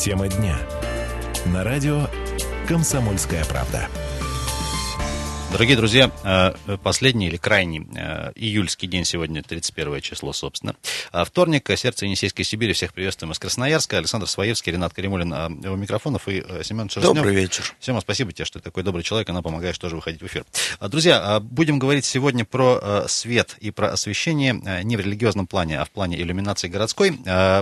Тема дня. На радио «Комсомольская правда». Дорогие друзья, э, последний или крайний э, июльский день сегодня, 31 число, собственно. А вторник, сердце Енисейской Сибири. Всех приветствуем из Красноярска. Александр Своевский, Ренат Каримулин у микрофонов и э, Семен Шерстнев. Добрый вечер. Сема, спасибо тебе, что ты такой добрый человек, она помогаешь тоже выходить в эфир. А, друзья, а, будем говорить сегодня про свет и про освещение не в религиозном плане, а в плане иллюминации городской.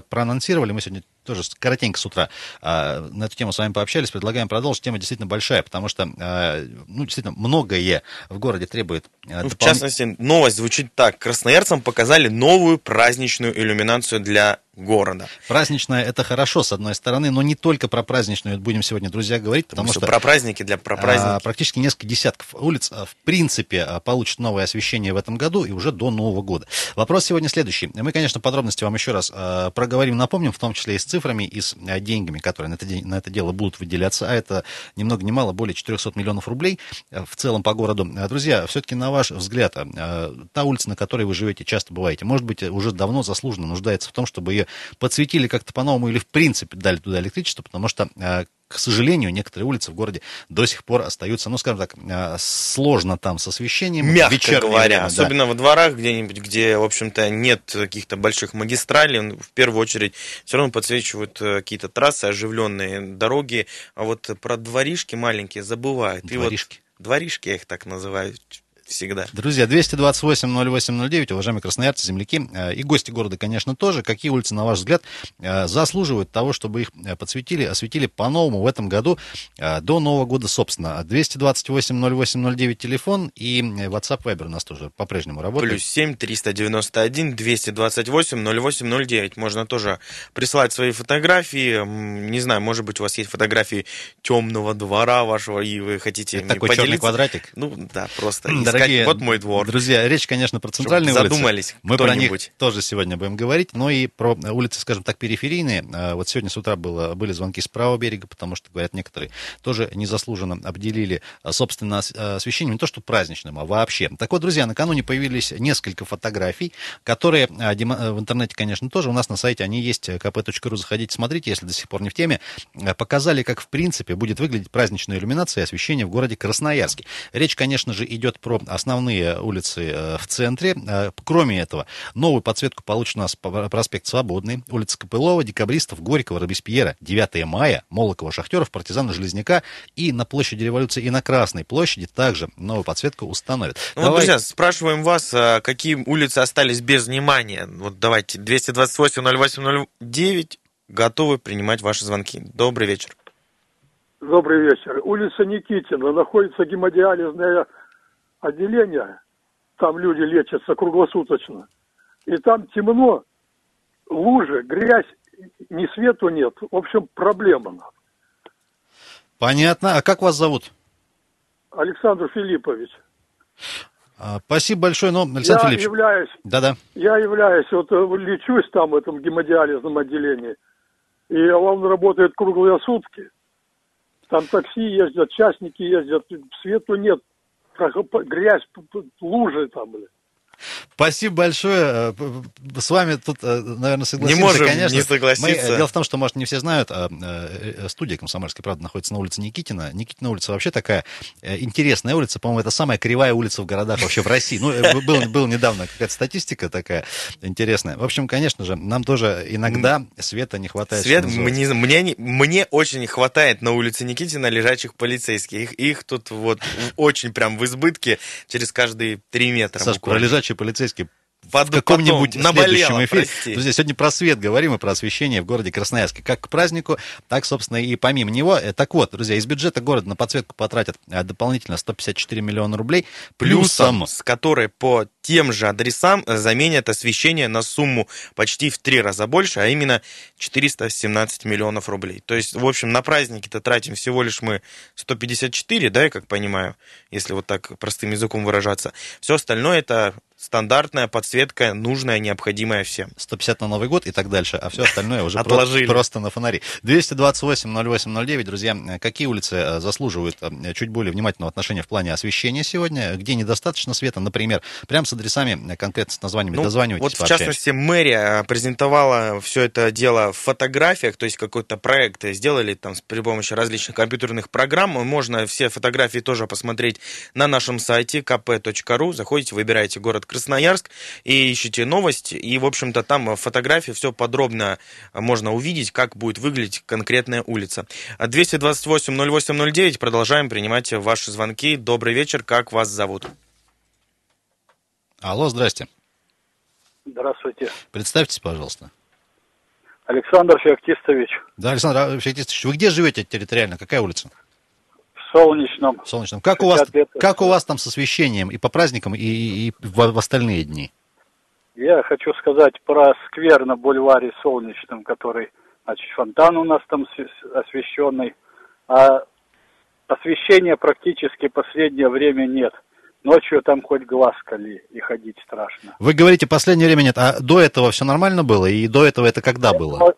Проанонсировали мы сегодня тоже коротенько с утра а, на эту тему с вами пообщались, предлагаем продолжить. Тема действительно большая, потому что, а, ну, действительно, многое в городе требует а, ну, В частности, новость звучит так. Красноярцам показали новую праздничную иллюминацию для города. Праздничная это хорошо, с одной стороны, но не только про праздничную будем сегодня, друзья, говорить, потому что... Про праздники для про праздники. А, практически несколько десятков улиц, в принципе, получат новое освещение в этом году и уже до Нового года. Вопрос сегодня следующий. Мы, конечно, подробности вам еще раз проговорим, напомним, в том числе и с цифрами, и с деньгами, которые на это, на это дело будут выделяться, а это ни много ни мало более 400 миллионов рублей в целом по городу. Друзья, все-таки на ваш взгляд, та улица, на которой вы живете, часто бываете, может быть, уже давно заслуженно нуждается в том, чтобы ее подсветили как-то по-новому или в принципе дали туда электричество, потому что э, к сожалению, некоторые улицы в городе до сих пор остаются, ну, скажем так, э, сложно там с освещением. Мягко говоря, время, особенно да. во дворах где-нибудь, где, в общем-то, нет каких-то больших магистралей, в первую очередь все равно подсвечивают э, какие-то трассы, оживленные дороги, а вот про дворишки маленькие забывают. Дворишки? И вот, дворишки я их так называю, всегда. Друзья, 228-08-09, уважаемые красноярцы, земляки э, и гости города, конечно, тоже. Какие улицы, на ваш взгляд, э, заслуживают того, чтобы их э, подсветили, осветили по-новому в этом году, до Нового года, собственно. 228-08-09 телефон и WhatsApp Viber у нас тоже по-прежнему работает. Плюс 7 391 228 08 09. Можно тоже присылать свои фотографии. Не знаю, может быть, у вас есть фотографии темного двора вашего, и вы хотите Это такой поделиться. черный квадратик? Ну, да, просто дорогие вот мой двор. Друзья, речь, конечно, про центральные улицы. Задумались Мы про них тоже сегодня будем говорить, но и про улицы, скажем так, периферийные. А, вот сегодня с утра было, были звонки с правого берега, потому что, говорят, некоторые тоже незаслуженно обделили, а, собственно, а, освещением не то что праздничным, а вообще. Так вот, друзья, накануне появились несколько фотографий, которые в интернете, конечно, тоже у нас на сайте, они есть, kp.ru, заходите, смотрите, если до сих пор не в теме, показали, как, в принципе, будет выглядеть праздничная иллюминация и освещение в городе Красноярске. Речь, конечно же, идет про основные улицы э, в центре. Э, кроме этого, новую подсветку получит у нас проспект Свободный, улица Копылова, Декабристов, Горького, Робеспьера, 9 мая, Молокова, Шахтеров, Партизана, Железняка и на площади Революции и на Красной площади также новую подсветку установят. Ну, Давай... вот, друзья, спрашиваем вас, какие улицы остались без внимания. Вот давайте, 228-08-09, готовы принимать ваши звонки. Добрый вечер. Добрый вечер. Улица Никитина, находится гемодиализная отделение, там люди лечатся круглосуточно, и там темно, лужи, грязь, ни свету нет. В общем, проблема. Понятно. А как вас зовут? Александр Филиппович. А, спасибо большое, но, Александр я Филиппович. Являюсь, Да-да. Я являюсь, вот э, лечусь там в этом гемодиализном отделении, и он работает круглые сутки. Там такси ездят, частники ездят, свету нет грязь, лужи там, блядь. Спасибо большое. Э, с вами тут, э, наверное, согласимся, не можем конечно. не согласиться. Мы, дело в том, что, может, не все знают, а, э, студия «Комсомольская правда» находится на улице Никитина. Никитина улица вообще такая интересная улица. По-моему, это самая кривая улица в городах вообще в России. Ну, был, был недавно какая-то статистика такая интересная. В общем, конечно же, нам тоже иногда света не хватает. Свет мне, мне, мне очень хватает на улице Никитина лежачих полицейских. Их, их тут вот очень прям в избытке через каждые три метра. Саш, про лежачие товарищи полицейские в каком-нибудь следующем эфире. Прости. Друзья, сегодня про свет говорим и про освещение в городе Красноярске. Как к празднику, так, собственно, и помимо него. Э, так вот, друзья, из бюджета города на подсветку потратят э, дополнительно 154 миллиона рублей. Плюсом, с которой по тем же адресам заменят освещение на сумму почти в три раза больше, а именно 417 миллионов рублей. То есть, в общем, на праздники-то тратим всего лишь мы 154, да, я как понимаю, если вот так простым языком выражаться. Все остальное это стандартная подсветка, нужная, необходимая всем. 150 на Новый год и так дальше, а все остальное уже Отложили. просто на фонари. 228-08-09, друзья, какие улицы э, заслуживают э, чуть более внимательного отношения в плане освещения сегодня, где недостаточно света, например, прямо с адресами, конкретно с названиями Ну, дозванивайтесь, Вот в пообщаемся. частности мэрия презентовала все это дело в фотографиях, то есть какой-то проект сделали там с- при помощи различных компьютерных программ. Можно все фотографии тоже посмотреть на нашем сайте kp.ru. Заходите, выбираете город Красноярск и ищите новость. И, в общем-то, там фотографии все подробно можно увидеть, как будет выглядеть конкретная улица. 228-08-09. Продолжаем принимать ваши звонки. Добрый вечер. Как вас зовут? Алло, здрасте. Здравствуйте. Представьтесь, пожалуйста. Александр Феоктистович Да, Александр Феоктистович, вы где живете территориально? Какая улица? в Солнечном. В Солнечном. Как у вас, 60 лет. как у вас там с освещением и по праздникам, и, и в, в остальные дни? Я хочу сказать про сквер на бульваре Солнечном, который, значит, фонтан у нас там освещенный, а освещения практически последнее время нет. Ночью там хоть глаз кали, и ходить страшно. Вы говорите, последнее время нет, а до этого все нормально было? И до этого это когда было?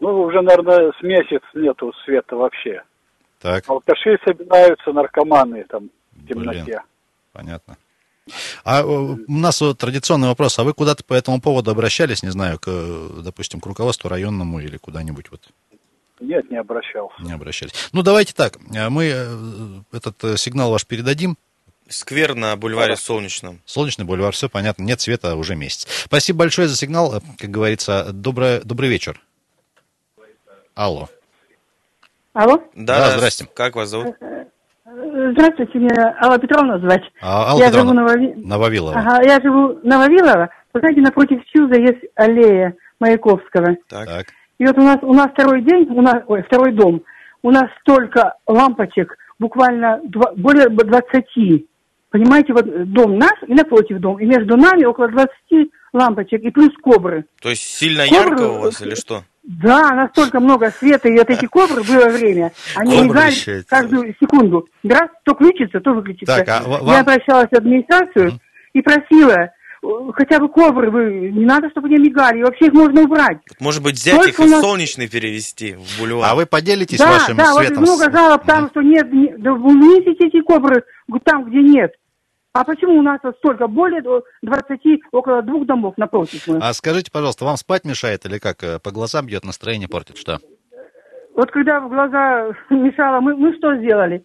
Ну, уже, наверное, с месяц нету света вообще. Так, Алкаши собираются, наркоманы там в Блин. темноте. понятно. А э, у нас вот традиционный вопрос, а вы куда-то по этому поводу обращались, не знаю, к, допустим, к руководству районному или куда-нибудь вот Нет, не обращался. не обращались? Ну, давайте так, э, мы э, этот сигнал ваш передадим, Сквер на бульваре Солнечном. Солнечный бульвар, все понятно, нет света уже месяц. Спасибо большое за сигнал, как говорится, доброе, добрый вечер. Алло. Алло? Да, здрасте. Как вас зовут? Здравствуйте, меня Алла Петровна звать. А, Алла я Петровна, живу на Вави... Нововилова. Ага, я живу на Вавилова. Вы знаете, напротив Чуза есть аллея Маяковского. Так. Так. И вот у нас, у нас второй день, у нас, ой, второй дом. У нас столько лампочек, буквально два- более 20. Понимаете, вот дом наш и напротив дом. И между нами около 20 лампочек. И плюс кобры. То есть сильно Кобры- ярко у вас или что? Да, настолько много света, и вот эти кобры было время. Они мигали каждую секунду. Раз, то включится, то выключится. Так, а ва- вам- Я обращалась в администрацию и просила, э, хотя бы кобры, вы, не надо, чтобы они мигали, и вообще их можно убрать. Может быть, взять Только их нас- солнечный перевести в бульвар? А вы поделитесь да, вашим да, вот светом? много с- жалоб там, что нет, не- да вы унесите эти кобры там, где нет. А почему у нас столько, более 20, около двух домов напротив? А скажите, пожалуйста, вам спать мешает или как? э, По глазам бьет, настроение портит, что? Вот когда в глаза мешало, мы, мы что сделали?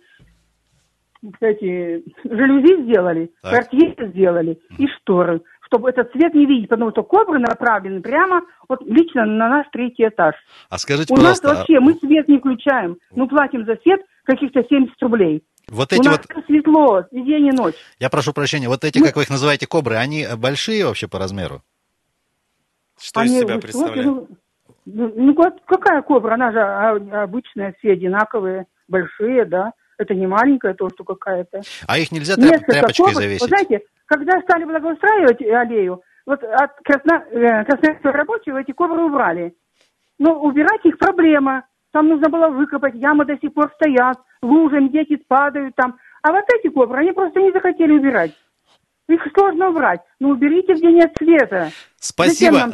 Кстати, жалюзи сделали, Так. портьеры сделали и шторы, чтобы этот свет не видеть, потому что кобры направлены прямо вот лично на наш третий этаж. А скажите, У нас пожалуйста, а вообще, мы свет не включаем, мы платим за свет каких-то 70 рублей. Вот У эти нас вот, светло, и день и ночь. я прошу прощения, вот эти, Мы- как вы их называете, кобры, они э, большие вообще по размеру? Что из Они себя высокие, представляют? Ну, ну, вот какая кобра? Она же а, обычная, все одинаковые, большие, да. Это не маленькая то, что какая-то. А их нельзя тряп- тряпочкой кобр. завесить? Вы знаете, когда стали благоустраивать аллею, вот от Красно... э, Красноярского рабочего эти кобры убрали. Но убирать их проблема. Там нужно было выкопать, ямы до сих пор стоят, лужами дети падают там. А вот эти кобры, они просто не захотели убирать. Их сложно убрать. Ну, уберите, где нет света. Спасибо,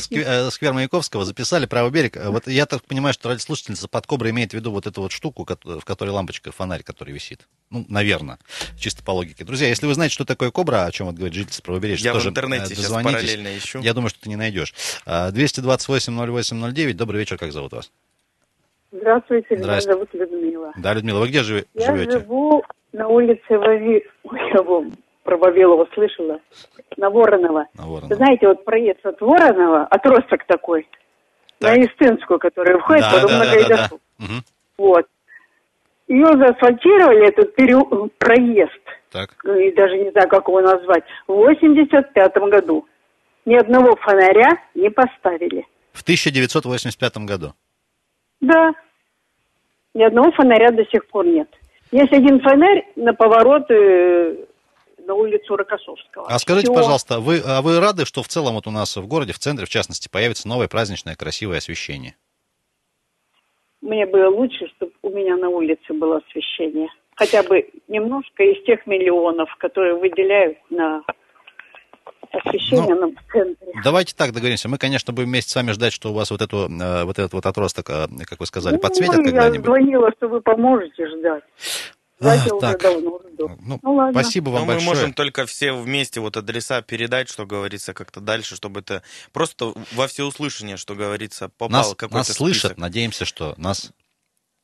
Ски- э, э, сквер Маяковского, записали правый берег. Э, Вот я так понимаю, что радиослушательница под коброй имеет в виду вот эту вот штуку, в которой лампочка, фонарь, который висит. Ну, наверное, чисто по логике. Друзья, если вы знаете, что такое кобра, о чем вот говорит житель с правобережья, Я в тоже интернете э, сейчас дозвонитесь. параллельно ищу. Я думаю, что ты не найдешь. А, 228-08-09, добрый вечер, как зовут вас? Здравствуйте, меня зовут Людмила. Да, Людмила, вы где живе- Я живете? живу на улице Вави... Ой, я вам про Вавилова слышала. На Воронова. На Воронова. Вы знаете, вот проезд от Воронова, отросток такой, Так. на Истинскую, которая входит, Да, потом да, на да, да, да. Вот. Ее заасфальтировали, этот переу- проезд, Так. и даже не знаю, как его назвать, в 85 году. Ни одного фонаря не поставили. В 1985 году. Да. Ни одного фонаря до сих пор нет. Есть один фонарь на поворот э, на улицу Рокоссовского. А скажите, Всё. пожалуйста, вы, а вы рады, что в целом вот у нас в городе, в центре, в частности, появится новое праздничное красивое освещение? Мне было лучше, чтобы у меня на улице было освещение. Хотя бы немножко из тех миллионов, которые выделяют на освещение Ну, в центре. Давайте так договоримся. Мы, конечно, будем вместе с вами ждать, что у вас вот, эту, э, вот этот вот отросток, э, как вы сказали, Ну, подсветят я когда-нибудь. звонила, что вы поможете ждать. А, так. давно. Ну, Ну, ладно. спасибо вам Но мы большое. можем только все вместе вот адреса передать, что говорится, как-то дальше, чтобы это просто во всеуслышание, что говорится, попал Нас, какой-то нас слышат, надеемся, что нас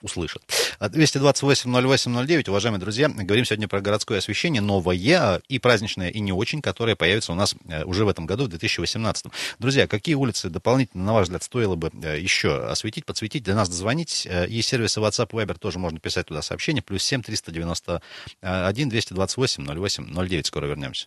услышат. А 228-08-09, уважаемые друзья, говорим сегодня про городское освещение, новое а, и праздничное, и не очень, которое появится у нас э, уже в этом году, в 2018. Друзья, какие улицы дополнительно, на ваш взгляд, стоило бы э, еще осветить, подсветить, для нас дозвонить? Э, И сервисы WhatsApp Viber тоже можно писать туда сообщение, плюс 7 391 228 08 09. Скоро вернемся.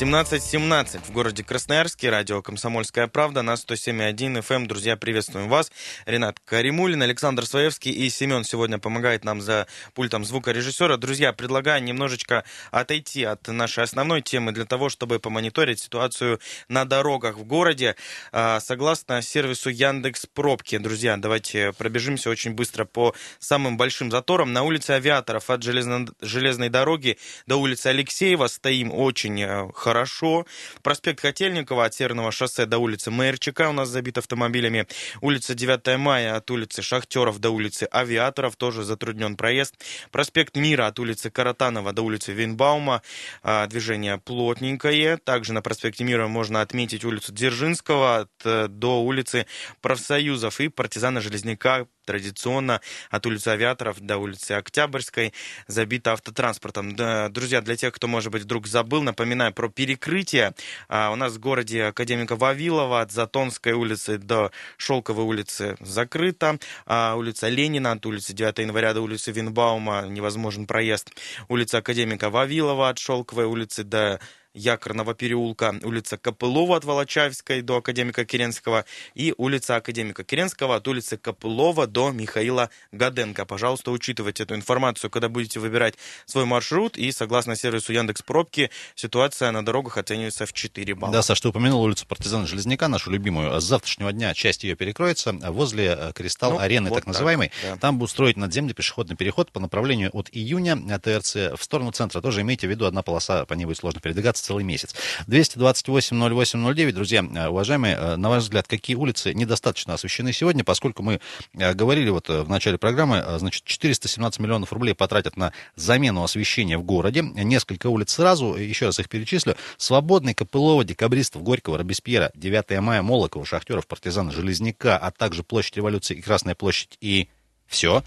17.17 в городе Красноярске, радио «Комсомольская правда» на 107.1 FM. эм. Друзья, приветствуем вас. Ренат Каримулин, Александр Своевский и Семен сегодня помогает нам за пультом звукорежиссера. Друзья, предлагаю немножечко отойти от нашей основной темы для того, чтобы помониторить ситуацию на дорогах в городе. А, Согласно сервису Яндекс Пробки, друзья, давайте пробежимся очень быстро по самым большим заторам. На улице Авиаторов от железно- железной дороги до улицы Алексеева стоим очень э, хорошо. Проспект Котельникова от Северного шоссе до улицы Мэрчика у нас забит автомобилями. Улица 9 мая от улицы Шахтеров до улицы Авиаторов тоже затруднен проезд. Проспект Мира от улицы Каратанова до улицы Винбаума. а, Движение плотненькое. Также на проспекте Мира можно отметить улицу Дзержинского от, э, до улицы Профсоюзов и партизана Железняка традиционно от улицы Авиаторов до улицы Октябрьской забита автотранспортом. Да, друзья, для тех, кто, может быть, вдруг забыл, напоминаю про перекрытие. А, у нас в городе Академика Вавилова от Затонской улицы до Шелковой улицы закрыто. А, улица Ленина от улицы 9 января до улицы Винбаума невозможен проезд. Улица Академика Вавилова от Шелковой улицы до Якорного переулка, улица Копылова от Волочаевской до Академика Керенского и улица Академика Керенского от улицы Копылова до Михаила Гаденко. Пожалуйста, учитывайте эту информацию, когда будете выбирать свой маршрут. И согласно сервису Яндекс Пробки, ситуация на дорогах оценивается в 4 балла. Да, Саш, ты упомянул улицу партизана Железняка, нашу любимую. С завтрашнего дня часть ее перекроется возле э, Кристалл Ну, арены, вот так так, называемой. да. Там будут строить надземный пешеходный переход по направлению от июня э, ТРЦ в сторону центра. Тоже имейте в виду, одна полоса, по ней будет сложно передвигаться целый месяц. 228-08-09, друзья, э, уважаемые, э, на ваш взгляд, какие улицы недостаточно освещены сегодня, поскольку мы э, говорили вот в начале программы, значит, 417 миллионов рублей потратят на замену освещения в городе. Несколько улиц сразу, еще раз их перечислю. Свободный, Копылова, Декабристов, Горького, Робеспьера, 9 мая, Молокова, Шахтеров, Партизана, Железняка, а также Площадь Революции и Красная площадь и все.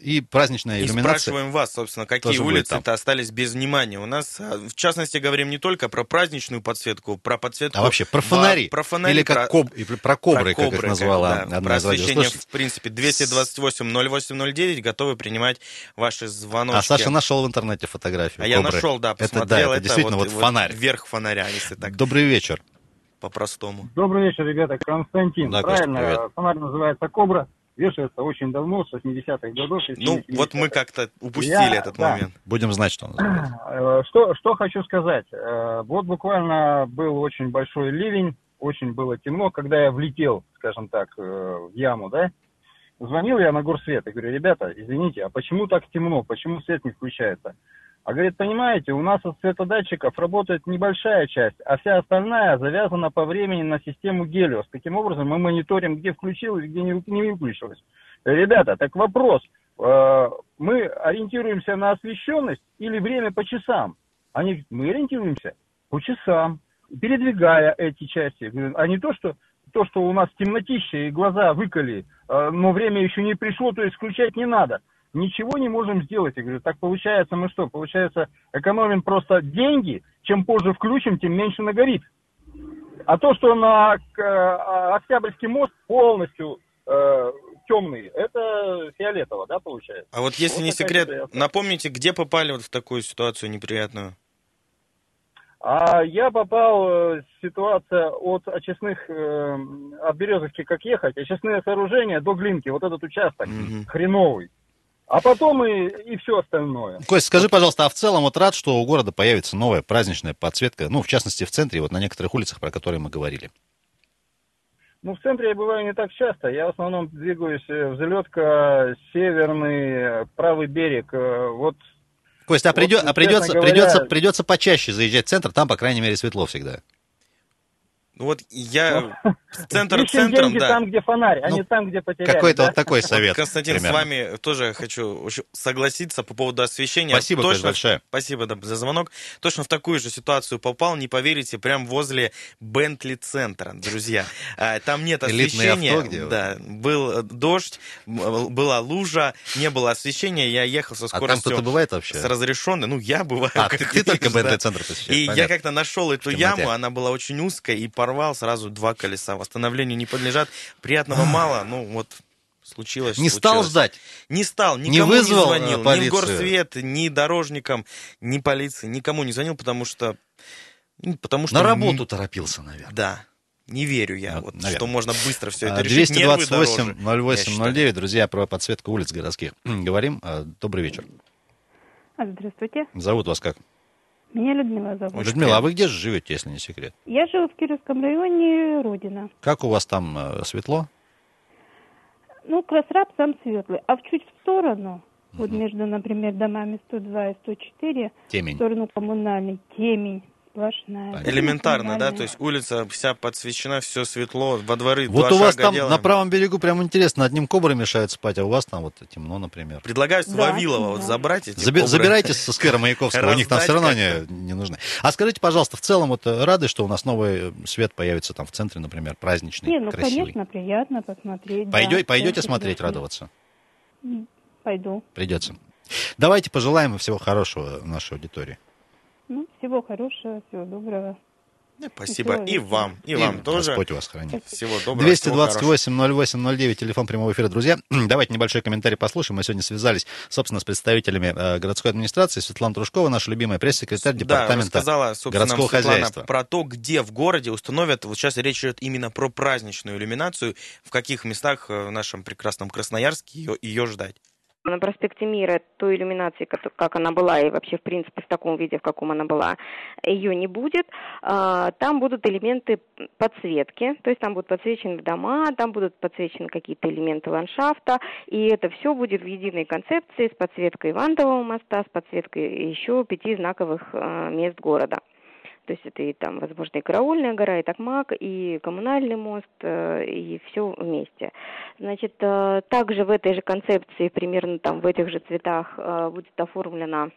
И праздничная И иллюминация. спрашиваем вас, собственно, какие улицы-то остались без внимания. У нас, а, в частности, говорим не только про праздничную подсветку, про подсветку... А вообще про фонари. Про фонари. Или как про- коб- и про кобры, про как их кобры, назвала да, одна про из освещение, в принципе, 228-08-09 готовы принимать ваши звоночки. А Саша нашел в интернете фотографию. А я кобры. нашел, да, Это да, посмотрел. это действительно вот фонарь. Верх фонаря, если так Добрый вечер. по-простому. Добрый вечер, ребята. Константин. Да, Правильно, привет. фонарь называется «Кобра». Вешается очень давно, с 80-х годов. Ну, 60-х. вот мы как-то упустили Я- этот да. момент. Будем знать, что он называется. Э, Что, что хочу сказать. Э, Вот буквально был очень большой ливень, очень было темно, когда я влетел, скажем так, э, в яму, да. Звонил я на горсвет и говорю, ребята, извините, а почему так темно, почему свет не включается? А говорит, понимаете, у нас от светодатчиков работает небольшая часть, а вся остальная завязана по времени на систему Гелиос. Таким образом, мы мониторим, где включилось, где не, выключилось. Ребята, так вопрос. Э, Мы ориентируемся на освещенность или время по часам? Они говорят, мы ориентируемся по часам, передвигая эти части. А не то, что то, что у нас темнотища и глаза выколи, э, но время еще не пришло, то есть включать не надо. Ничего не можем сделать. Я говорю, так получается мы что? Получается, экономим просто деньги, чем позже включим, тем меньше нагорит. А то, что на э, Октябрьский мост полностью э, темный, это фиолетово, да, получается? А вот если Вот не секрет, ситуация. напомните, где попали вот в такую ситуацию неприятную? А я попал, э, ситуация от очистных, э, от Березовки как ехать, очистные сооружения до Глинки, вот этот участок Мгм. хреновый. А потом и, и все остальное. Кость, скажи, пожалуйста, а в целом вот рад, что у города появится новая праздничная подсветка, ну, в частности, в центре, вот на некоторых улицах, про которые мы говорили. Ну, в центре я бываю не так часто. Я в основном двигаюсь э, взлетка, северный, правый берег. Э, Вот Костя, а, Вот, придё- а придется, говоря- придется, придется почаще заезжать в центр, там, по крайней мере, светло всегда. Ну вот я Ну, центр ищем центром, деньги да. там, где фонарь, а Ну, не там, где потеряли. Какой-то да? вот такой Вот, совет. Константин, примерно. с вами тоже хочу согласиться по поводу освещения. Спасибо, Точно, большое. Спасибо да, за звонок. Точно в такую же ситуацию попал, не поверите, прям возле Бентли центра, друзья. А, Там нет освещения. авто, где вот? да, был э, дождь, м, была лужа, не было освещения. Я ехал со А там скоростью кто-то бывает вообще? с разрешенной. Ну, я бываю. А, как ты, ты только. БНТ центр посещаешь, И я понятно. как-то нашел эту яму, она была очень узкая, и порвал сразу два колеса. Восстановлению не подлежат. Приятного мало, ну вот случилось. Не стал ждать. Не стал, Не никому вызвал, не звонил, э, ни полицию? в горсвет, ни дорожникам, ни полиции, никому не звонил, потому что... ну, Потому что На не- работу торопился, наверное. Да. Не верю я, Ну, вот, наверное. что можно быстро все это А, решить. Нервы 228 дороже, 08 я считаю. 09, друзья, про подсветку улиц городских. Говорим. А, Добрый вечер. А, Здравствуйте. Зовут вас как? Меня Людмила зовут. Людмила, а вы где же живете, если не секрет? Я живу в Кировском районе, Родина. Как у вас там э, светло? Ну, Красраб сам светлый. А в чуть в сторону, вот между, например, домами 102 и 104, в Темень. сторону коммунальной, темень сплошная. Понятно. Элементарно, да, то есть улица вся подсвечена, все светло, во дворы Вот два у вас шага там делаем. на правом берегу прям интересно, одним кобры мешают спать, а у вас там вот темно, например. Предлагаю с Да, Вавилова вот да. забрать эти Заби- кобры. забирайте со сквера Маяковского, у них там все равно не, не нужны. А скажите, пожалуйста, в целом вот э, рады, что у нас новый э, свет появится там в центре, например, праздничный, Не, ну, красивый? конечно, приятно посмотреть. Пойдё- да, пойдете смотреть, радоваться? Пойду. Придется. Давайте пожелаем всего хорошего нашей аудитории. Ну, всего хорошего, всего доброго. Спасибо и вам, и, вам тоже. Господь вас хранит. Всего доброго. всего хорошего. 228 08 09, телефон прямого эфира. Друзья, давайте небольшой комментарий послушаем. Мы сегодня связались, собственно, с представителями э, городской администрации. Светлана Трушкова, наша любимая пресс-секретарь Да, департамента рассказала, городского Светлана хозяйства. про то, где в городе установят, вот сейчас речь идет именно про праздничную иллюминацию, в каких местах э, в нашем прекрасном Красноярске ее, ее ждать. На проспекте Мира той иллюминации, как, как она была, и вообще, в принципе, в таком виде, в каком она была, ее не будет. А, Там будут элементы подсветки, то есть там будут подсвечены дома, там будут подсвечены какие-то элементы ландшафта, и это все будет в единой концепции с подсветкой Вандового моста, с подсветкой еще пяти знаковых а, мест города. То есть это и там, возможно, и Караульная гора, и Токмак, и Коммунальный мост, э, и все вместе. Значит, э, также в этой же концепции, примерно там в этих же цветах, э, будет оформлена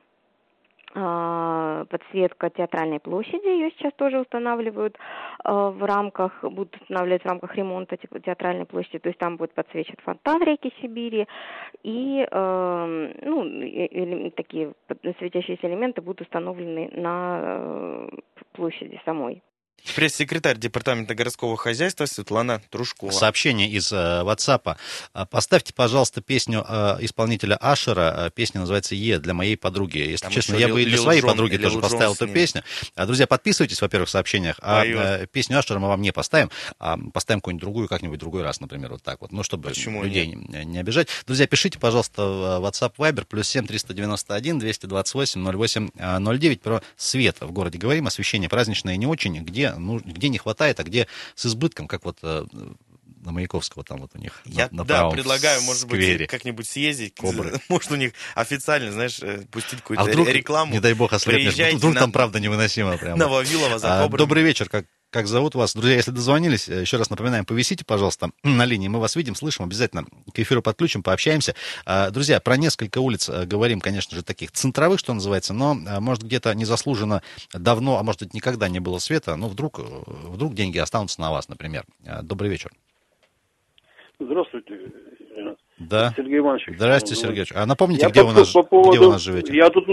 подсветка театральной площади, ее сейчас тоже устанавливают э, в рамках, будут устанавливать в рамках ремонта те- театральной площади, то есть там будет подсвечен фонтан реки Сибири, и э, ну, или такие светящиеся элементы будут установлены на э, площади самой. Пресс-секретарь Департамента городского хозяйства Светлана Трушкова. Сообщение из э, WhatsApp. А, Поставьте, пожалуйста, песню э, исполнителя Ашера. Э, Песня называется «Е» для моей подруги. Если Там честно, я Лил- бы и для Лил своей Джон, подруги Лил тоже Джон поставил эту песню. А, Друзья, подписывайтесь, во-первых, в сообщениях. А э, песню Ашера мы вам не поставим. а Поставим какую-нибудь другую как-нибудь другой раз, например, вот так вот. Ну, чтобы Почему людей не, не обижать. Друзья, пишите, пожалуйста, в WhatsApp Viber плюс 7 391 228 08 09 про свет в городе. Говорим, освещение праздничное не очень, где, ну, где не хватает, а где с избытком, как вот э, на Маяковского там вот у них Я, на, на да, предлагаю, может сквере. быть, как-нибудь съездить. Кобры. Может, у них официально, знаешь, э, пустить какую-то А вдруг, рекламу. не дай бог, ослепнешь. Вдруг на- там правда невыносимо прям. На Вавилова за А. Добрый вечер, как, как зовут вас? Друзья, если дозвонились, э, еще раз напоминаем, повисите, пожалуйста, на линии. Мы вас видим, слышим, обязательно к эфиру подключим, пообщаемся. А, Друзья, про несколько улиц э, говорим, конечно же, таких центровых, что называется, но, э, может, где-то незаслуженно давно, а может быть, никогда не было света, но вдруг, э, вдруг деньги останутся на вас, например. Добрый вечер. Здравствуйте. Да. Сергей Иванович. Здравствуйте, Сергей Ильич. А напомните, Я где, по- вы нас, по поводу- где вы нас живете? Я тут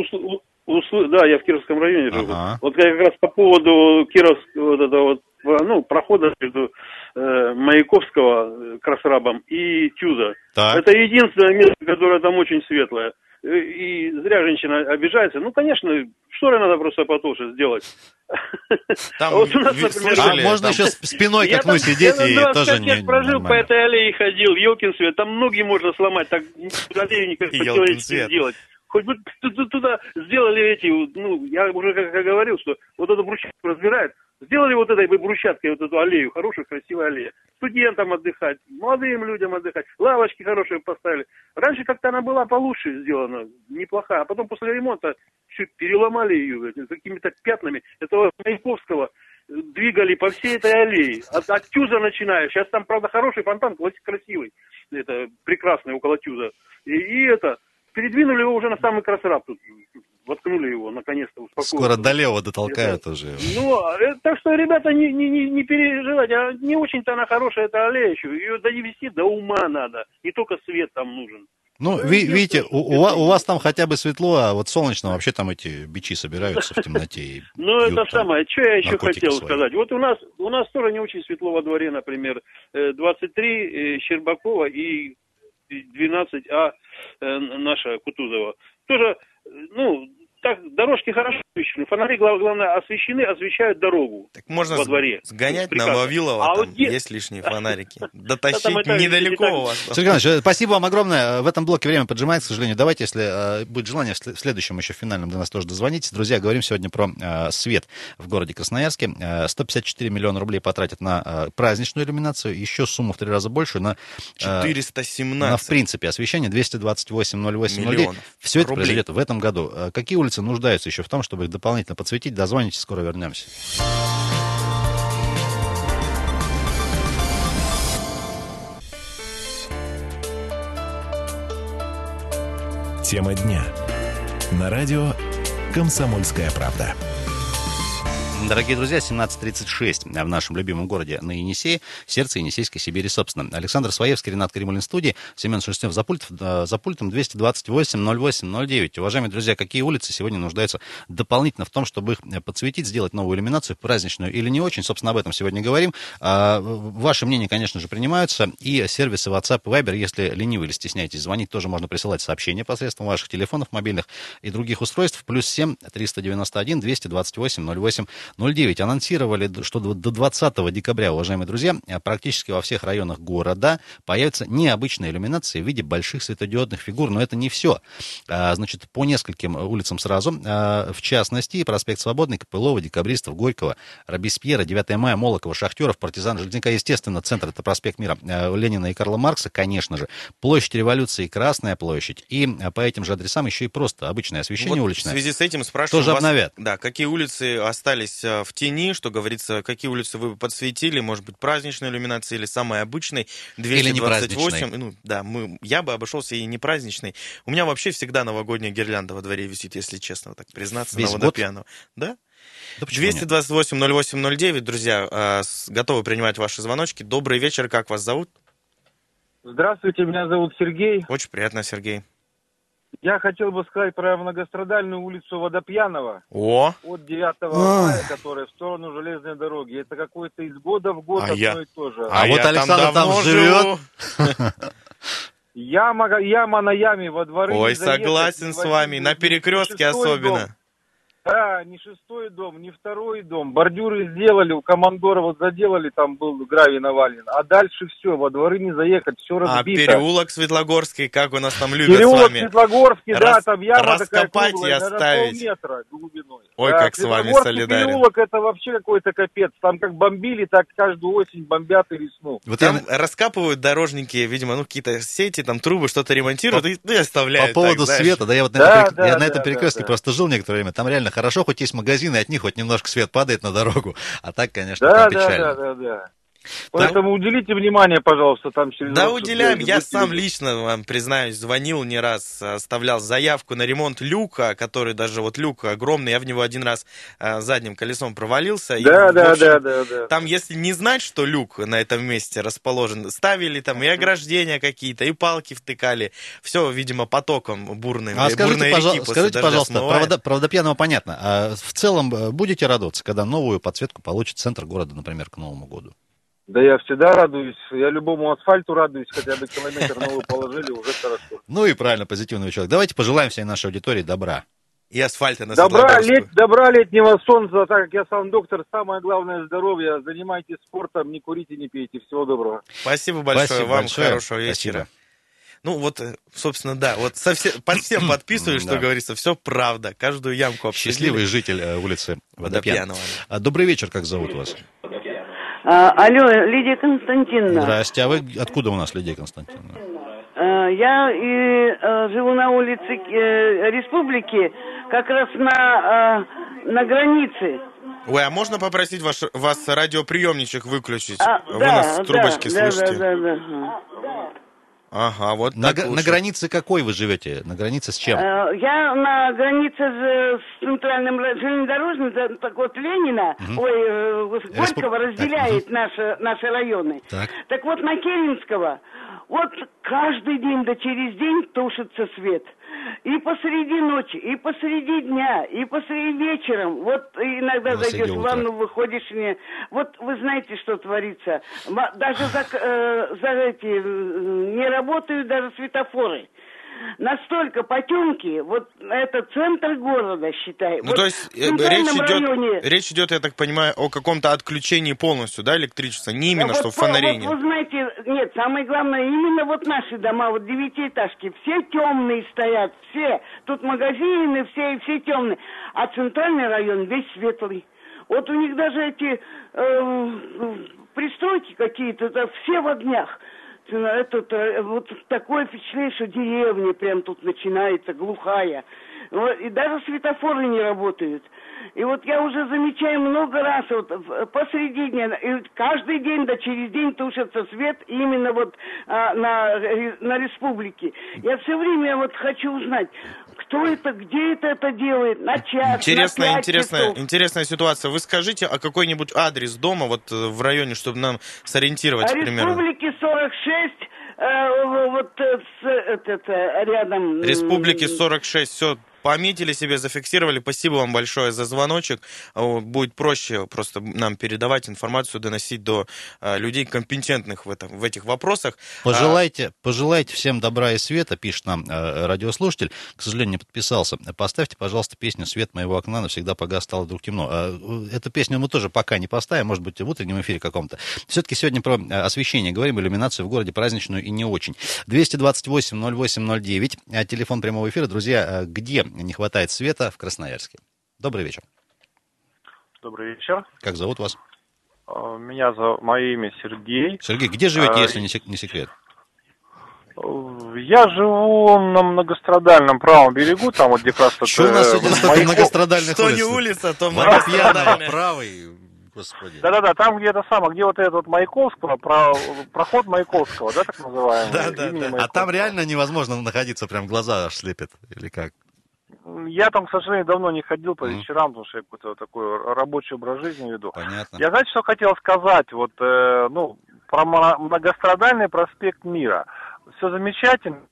усл- да, я в Кировском районе живу. Ага. Вот как раз по поводу Кировского вот этого вот, ну, прохода между э, Маяковского э, Красрабом и Тюза. Так. Это единственное место, которое там очень светлое. Э, И зря женщина обижается. Ну, конечно, шторы надо просто потолще сделать. Там, А вот у нас, ви- например, слышали, А можно там- еще спиной к Я окну там- сидеть я и там тоже 25 не лет прожил, по нормально. этой аллее ходил, елкин свет, там ноги можно сломать, так аллею никак по-человечески сделать. Хоть бы ту- ту- туда сделали эти, ну, я уже как, как говорил, что вот эту брусчатку разбирают, Сделали вот этой брусчаткой вот эту аллею, хорошую, красивую аллею. Студентам отдыхать, молодым людям отдыхать, лавочки хорошие поставили. Раньше как-то она была получше сделана, неплохая. А потом после ремонта чуть переломали ее какими-то пятнами. Этого Маяковского двигали по всей этой аллее. От, от Тюза начиная. Сейчас там, правда, хороший фонтан, красивый. Это прекрасный около Тюза. И, и это, передвинули его уже на самый красраб тут воткнули его, наконец-то успокоились. Скоро до лева дотолкают это, уже. Ну, э, так что, ребята, не, не, не, не переживайте, а не очень-то она хорошая, эта аллея еще. Ее довести до ума надо, не только свет там нужен. Ну, ви, видите, у, у, вас, у вас там хотя бы светло, а вот солнечно вообще там эти бичи собираются в темноте. Ну, это самое, что я еще хотел сказать. Вот у нас, у нас тоже не очень светло во дворе, например, 23 э, Щербакова и 12А э, наша Кутузова. Тоже, ну, так дорожки хорошо освещены, фонари, главное, освещены, освещают дорогу так можно во дворе. сгонять на Вавилова, а там вот есть лишние фонарики. Дотащить недалеко у вас. Сергей Иванович, спасибо вам огромное. В этом блоке время поджимает, к сожалению. Давайте, если э, будет желание, в следующем еще финальном до нас тоже дозвонитесь. Друзья, говорим сегодня про э, свет в городе Красноярске. 154 миллиона рублей потратят на э, праздничную иллюминацию, еще сумму в три раза больше на... 417. На, в принципе, освещение 228 08 09. Все это произойдет в этом году. Какие улицы нуждаются еще в том, чтобы их дополнительно подсветить. Дозвоните, скоро вернемся. Тема дня. На радио «Комсомольская правда». Дорогие друзья, 17.36 в нашем любимом городе на Енисее, сердце Енисейской Сибири, собственно. Александр Своевский, Ренат Кремулин студии, Семен Шерстнев за, пульт, э, за пультом 228-08-09. Уважаемые друзья, какие улицы сегодня нуждаются дополнительно в том, чтобы их подсветить, сделать новую иллюминацию, праздничную или не очень? Собственно, об этом сегодня говорим. А, ваши мнения, конечно же, принимаются. И сервисы WhatsApp и Viber, если ленивы или стесняетесь звонить, тоже можно присылать сообщения посредством ваших телефонов мобильных и других устройств. Плюс 7 391 228 08 09 анонсировали, что до 20 декабря, уважаемые друзья, практически во всех районах города появится необычная иллюминация в виде больших светодиодных фигур, но это не все. А, значит, по нескольким улицам сразу, а, в частности, проспект Свободный, Копылова, Декабристов, Горького, Робеспьера, 9 мая, Молокова, Шахтеров, Партизан, Железняка, естественно, центр, это проспект Мира, а, Ленина и Карла Маркса, конечно же, площадь Революции, Красная площадь, и по этим же адресам еще и просто обычное освещение вот уличное. В связи с этим спрашиваю Тоже вас, обновят. Да, какие улицы остались остались в тени, что говорится, какие улицы вы подсветили, может быть, праздничной иллюминации или самой обычной, 228. Или ну, да, мы, я бы обошелся и не праздничной. У меня вообще всегда новогодняя гирлянда во дворе висит, если честно, так признаться, Весь на водопьяну. Да? Да 228-08-09, друзья, э, готовы принимать ваши звоночки. Добрый вечер, как вас зовут? Здравствуйте, меня зовут Сергей. Очень приятно, Сергей. Я хотел бы сказать про многострадальную улицу Водопьянова. О! От 9 мая, которая в сторону железной дороги. Это какой-то из года в год а одно я... и то же. А, а вот Александр там, там живет. Яма, яма на яме во дворы. Ой, согласен с вами. На перекрестке особенно. Дом. Да, не шестой дом, не второй дом. Бордюры сделали, у командора вот заделали, там был гравий навален. А дальше все, во дворы не заехать, все разбито. А переулок Светлогорский, как у нас там любят переулок с вами? Светлогорский, Рас... да, там яма раскопать такая круглая, и оставить. метра глубиной. Ой, да, как с вами солидарен. переулок это вообще какой-то капец. Там как бомбили, так каждую осень бомбят и весну. Вот там я... раскапывают дорожники, видимо, ну какие-то сети, там трубы, что-то ремонтируют по... и, ну, и оставляют. По поводу так, света, да, я вот на, да, этом, да, я да, на этом да, перекрестке да, просто жил некоторое время. Там реально хорошо, хоть есть магазин магазины, от них хоть немножко свет падает на дорогу, а так, конечно, да, да, печально. Да, да, да. Поэтому да. уделите внимание, пожалуйста, там через... Да, уделяем. Я сам лично, вам признаюсь, звонил не раз, оставлял заявку на ремонт люка, который даже вот люк огромный, я в него один раз а, задним колесом провалился. Да, и, да, общем, да, да, да. Там, если не знать, что люк на этом месте расположен, ставили там и ограждения какие-то, и палки втыкали. Все, видимо, потоком бурным. А скажите, бурной реки скажите пожалуйста, смывает. правда, пьяного понятно. А в целом э, будете радоваться, когда новую подсветку получит центр города, например, к Новому году? Да я всегда радуюсь. Я любому асфальту радуюсь, хотя бы километр новый положили, уже хорошо. Ну и правильно, позитивный человек. Давайте пожелаем всей нашей аудитории добра. И асфальта на добра, лет, добра летнего солнца, так как я сам доктор, самое главное здоровье. Занимайтесь спортом, не курите, не пейте. Всего доброго. Спасибо большое Спасибо вам, большое. хорошего вечера. Спасибо. Ну вот, э, собственно, да, вот совсем, под всем подписываю, что Да. говорится, все правда, каждую ямку обсудили. Счастливый житель э, улицы Водопьянова. Водопьянова. А, Добрый вечер, как зовут вас? А, алло, Лидия Константиновна. Здрасте, а вы откуда у нас, Лидия Константиновна? А, я и, а, живу на улице э, Республики, как раз на, а, на границе. Ой, а можно попросить ваш, вас радиоприемничек выключить? А, Вы да, нас трубочки да, слышите? Да, да, да. Ага, вот На, так гра- на границе какой вы живете? На границе с чем? Э, Я на границе с, с центральным ра- железнодорожным, так вот Ленина, Мгм. ой, э, Горького Респуб- разделяет так, наши, наши районы. Так. Так вот на Керенского, вот каждый день да через день тушится свет. И посреди ночи, и посреди дня, и посреди вечером. Вот иногда На зайдешь в ванну, выходишь, не... вот вы знаете, что творится. Даже за, э, за эти не работают даже светофоры. Настолько потемки, вот это центр города, считай. Ну, Вот то есть э, речь идет, районе- речь идет, я так понимаю, о каком-то отключении полностью, да, электричества? Не именно, Вот что фонарей вот нет. вы знаете, нет, самое главное, именно вот наши дома, вот девятиэтажки, все темные стоят, все. Тут магазины, все, все темные. А центральный район весь светлый. Вот у них даже эти э, пристройки какие-то, да, все в огнях. Это, э, вот такое впечатление, что деревня прям тут начинается, глухая. Вот, И даже светофоры не работают. И вот я уже замечаю много раз, вот посреди дня, и каждый день, да через день тушится свет именно вот а, на, ре- на республике. Я все время вот хочу узнать, кто это, где это это делает, на час, Интересная, на интересная, часов. интересная ситуация. Вы скажите, а какой-нибудь адрес дома вот э, в районе, чтобы нам сориентировать А примерно? республики 46, э, вот э, с, этот, э, рядом... Республики 46, все, пометили себе, зафиксировали. Спасибо вам большое за звоночек. А, вот Будет проще просто нам передавать информацию, доносить до а, людей компетентных в, этом, в этих вопросах. Пожелайте, пожелайте всем добра и света, пишет нам э, радиослушатель. К сожалению, не подписался. Поставьте, пожалуйста, песню «Свет моего окна навсегда погас, стало вдруг темно». А, э, Эту песню мы тоже пока не поставим, может быть, в утреннем эфире каком-то. Все-таки сегодня про э, освещение говорим, иллюминацию в городе праздничную и не очень. 228-08-09, а телефон прямого эфира. Друзья, э, где не хватает света в Красноярске? Добрый вечер. Добрый вечер. Как зовут вас? А, Меня зовут, мое имя Сергей. Сергей, где живете, А, если не сек- не секрет? Я живу на многострадальном правом берегу, там вот где как раз... вот, Что у нас э, сегодня столько многострадальных Что не улица, то многострадальная. правый, господи. Да-да-да, там где-то самое, где вот этот вот Маяковского, про, проход Маяковского, да, так называемый? Да, да, имени да. А там реально невозможно находиться, прям глаза аж слепят, или как? Я там, к сожалению, давно не ходил по вечерам, потому что я какой-то такой рабочий образ жизни веду. Понятно. Я, знаете, что хотел сказать? Вот, э, ну, про многострадальный проспект Мира. Все замечательно.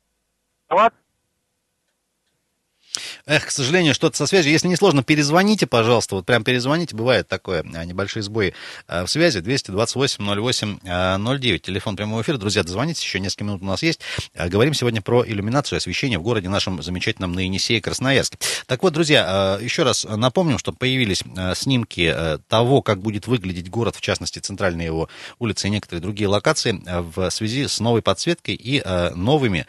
Эх, к сожалению, что-то со связью. Если не сложно, перезвоните, пожалуйста. Вот прям перезвоните. Бывает такое, а, небольшие сбои а, в связи. 228-08-09. Телефон прямого эфира. Друзья, дозвонитесь. Еще несколько минут у нас есть. А, Говорим сегодня про иллюминацию и освещение в городе нашем замечательном на Енисее, Красноярске. Так вот, друзья, а, еще раз напомним, что появились а, снимки а, того, как будет выглядеть город, в частности, центральные его улицы и некоторые другие локации а, в связи с новой подсветкой и а, новыми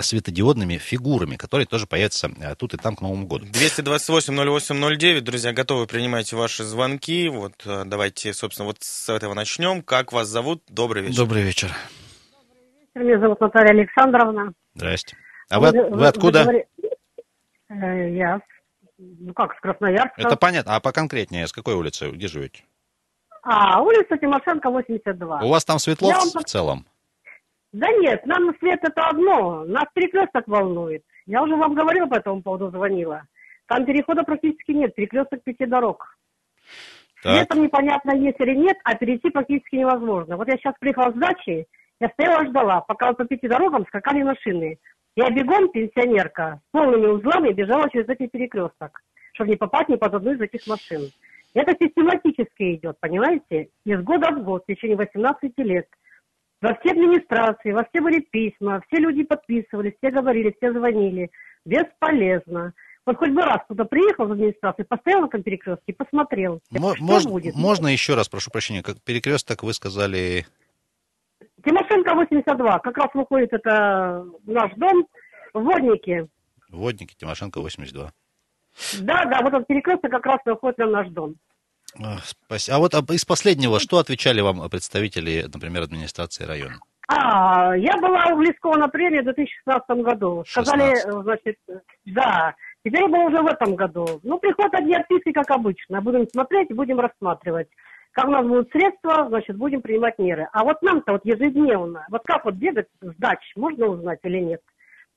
светодиодными фигурами, которые тоже появятся а, тут и там к Новому году. 228-08-09, друзья, готовы принимать ваши звонки. Вот э, давайте, собственно, вот с этого начнем. Как вас зовут? Добрый вечер. Добрый вечер. Меня зовут Наталья Александровна. Здрасте. А вы, от- вы откуда? говори- Э, Я, ну как, с Красноярска. Это понятно. А поконкретнее, с какой улицы? Где живете? А, улица Тимошенко, 82. У вас там светло вам в целом? Да нет, нам свет это одно, нас перекресток волнует. Я уже вам говорила по этому поводу, звонила. Там перехода практически нет, перекресток пяти дорог. Так. Светом непонятно, есть или нет, а перейти практически невозможно. Вот я сейчас приехала с дачи, я стояла ждала, пока вот по пяти дорогам скакали машины. Я бегом, пенсионерка, с полными узлами бежала через этот перекресток, чтобы не попасть ни под одну из этих машин. Это систематически идет, понимаете? Из года в год, в течение 18 лет. Во все администрации, во все были письма, все люди подписывались, все говорили, все звонили. Бесполезно. Вот хоть бы раз туда приехал в администрацию, постоял на перекрестке, посмотрел, Мо- что мож- будет. Можно еще раз, прошу прощения, как перекресток вы сказали... Тимошенко 82, как раз выходит это наш дом, водники. Водники, Тимошенко 82. Да, да, вот этот перекресток как раз выходит на наш дом. А, вот из последнего, что отвечали вам представители, например, администрации района? А, я была у Близкого на премии в 2016 году. Сказали, э, значит, да. Теперь было уже в этом году. Ну, приходят одни отписки, как обычно. Будем смотреть будем рассматривать. Как у нас будут средства, значит, будем принимать меры. А вот нам-то вот ежедневно, вот как вот бегать с дач, можно узнать или нет?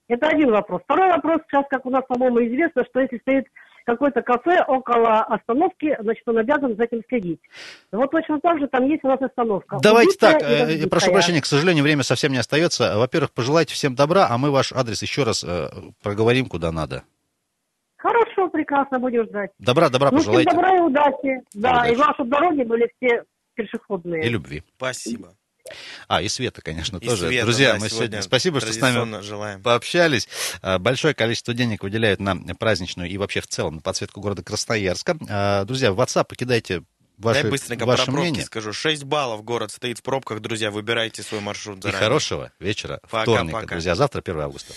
Это один вопрос. Второй вопрос, сейчас, как у нас, по-моему, известно, что если стоит какое-то кафе около остановки, значит, он обязан за этим следить. Вот точно так же там есть у нас остановка. Давайте Убитая так, и э, разбитая. прошу прощения, к сожалению, время совсем не остается. Во-первых, пожелайте всем добра, а мы ваш адрес еще раз э, проговорим, куда надо. Хорошо, прекрасно, будем ждать. Добра, добра ну, всем пожелайте. добра и удачи. Да, Удачи. и чтобы дороги были все пешеходные. И любви. Спасибо. А, и Света, конечно, И тоже. Света, Друзья, да, мы сегодня. Спасибо, что с нами желаем. пообщались. А, Большое количество денег выделяют на праздничную и вообще в целом на подсветку города Красноярска. А, Друзья, в WhatsApp покидайте ваши, Дай быстренько ваше про пробки мнение. скажу. 6 баллов город стоит в пробках, друзья, выбирайте свой маршрут И заранее. хорошего вечера Пока, вторника, пока. друзья. Завтра 1 августа.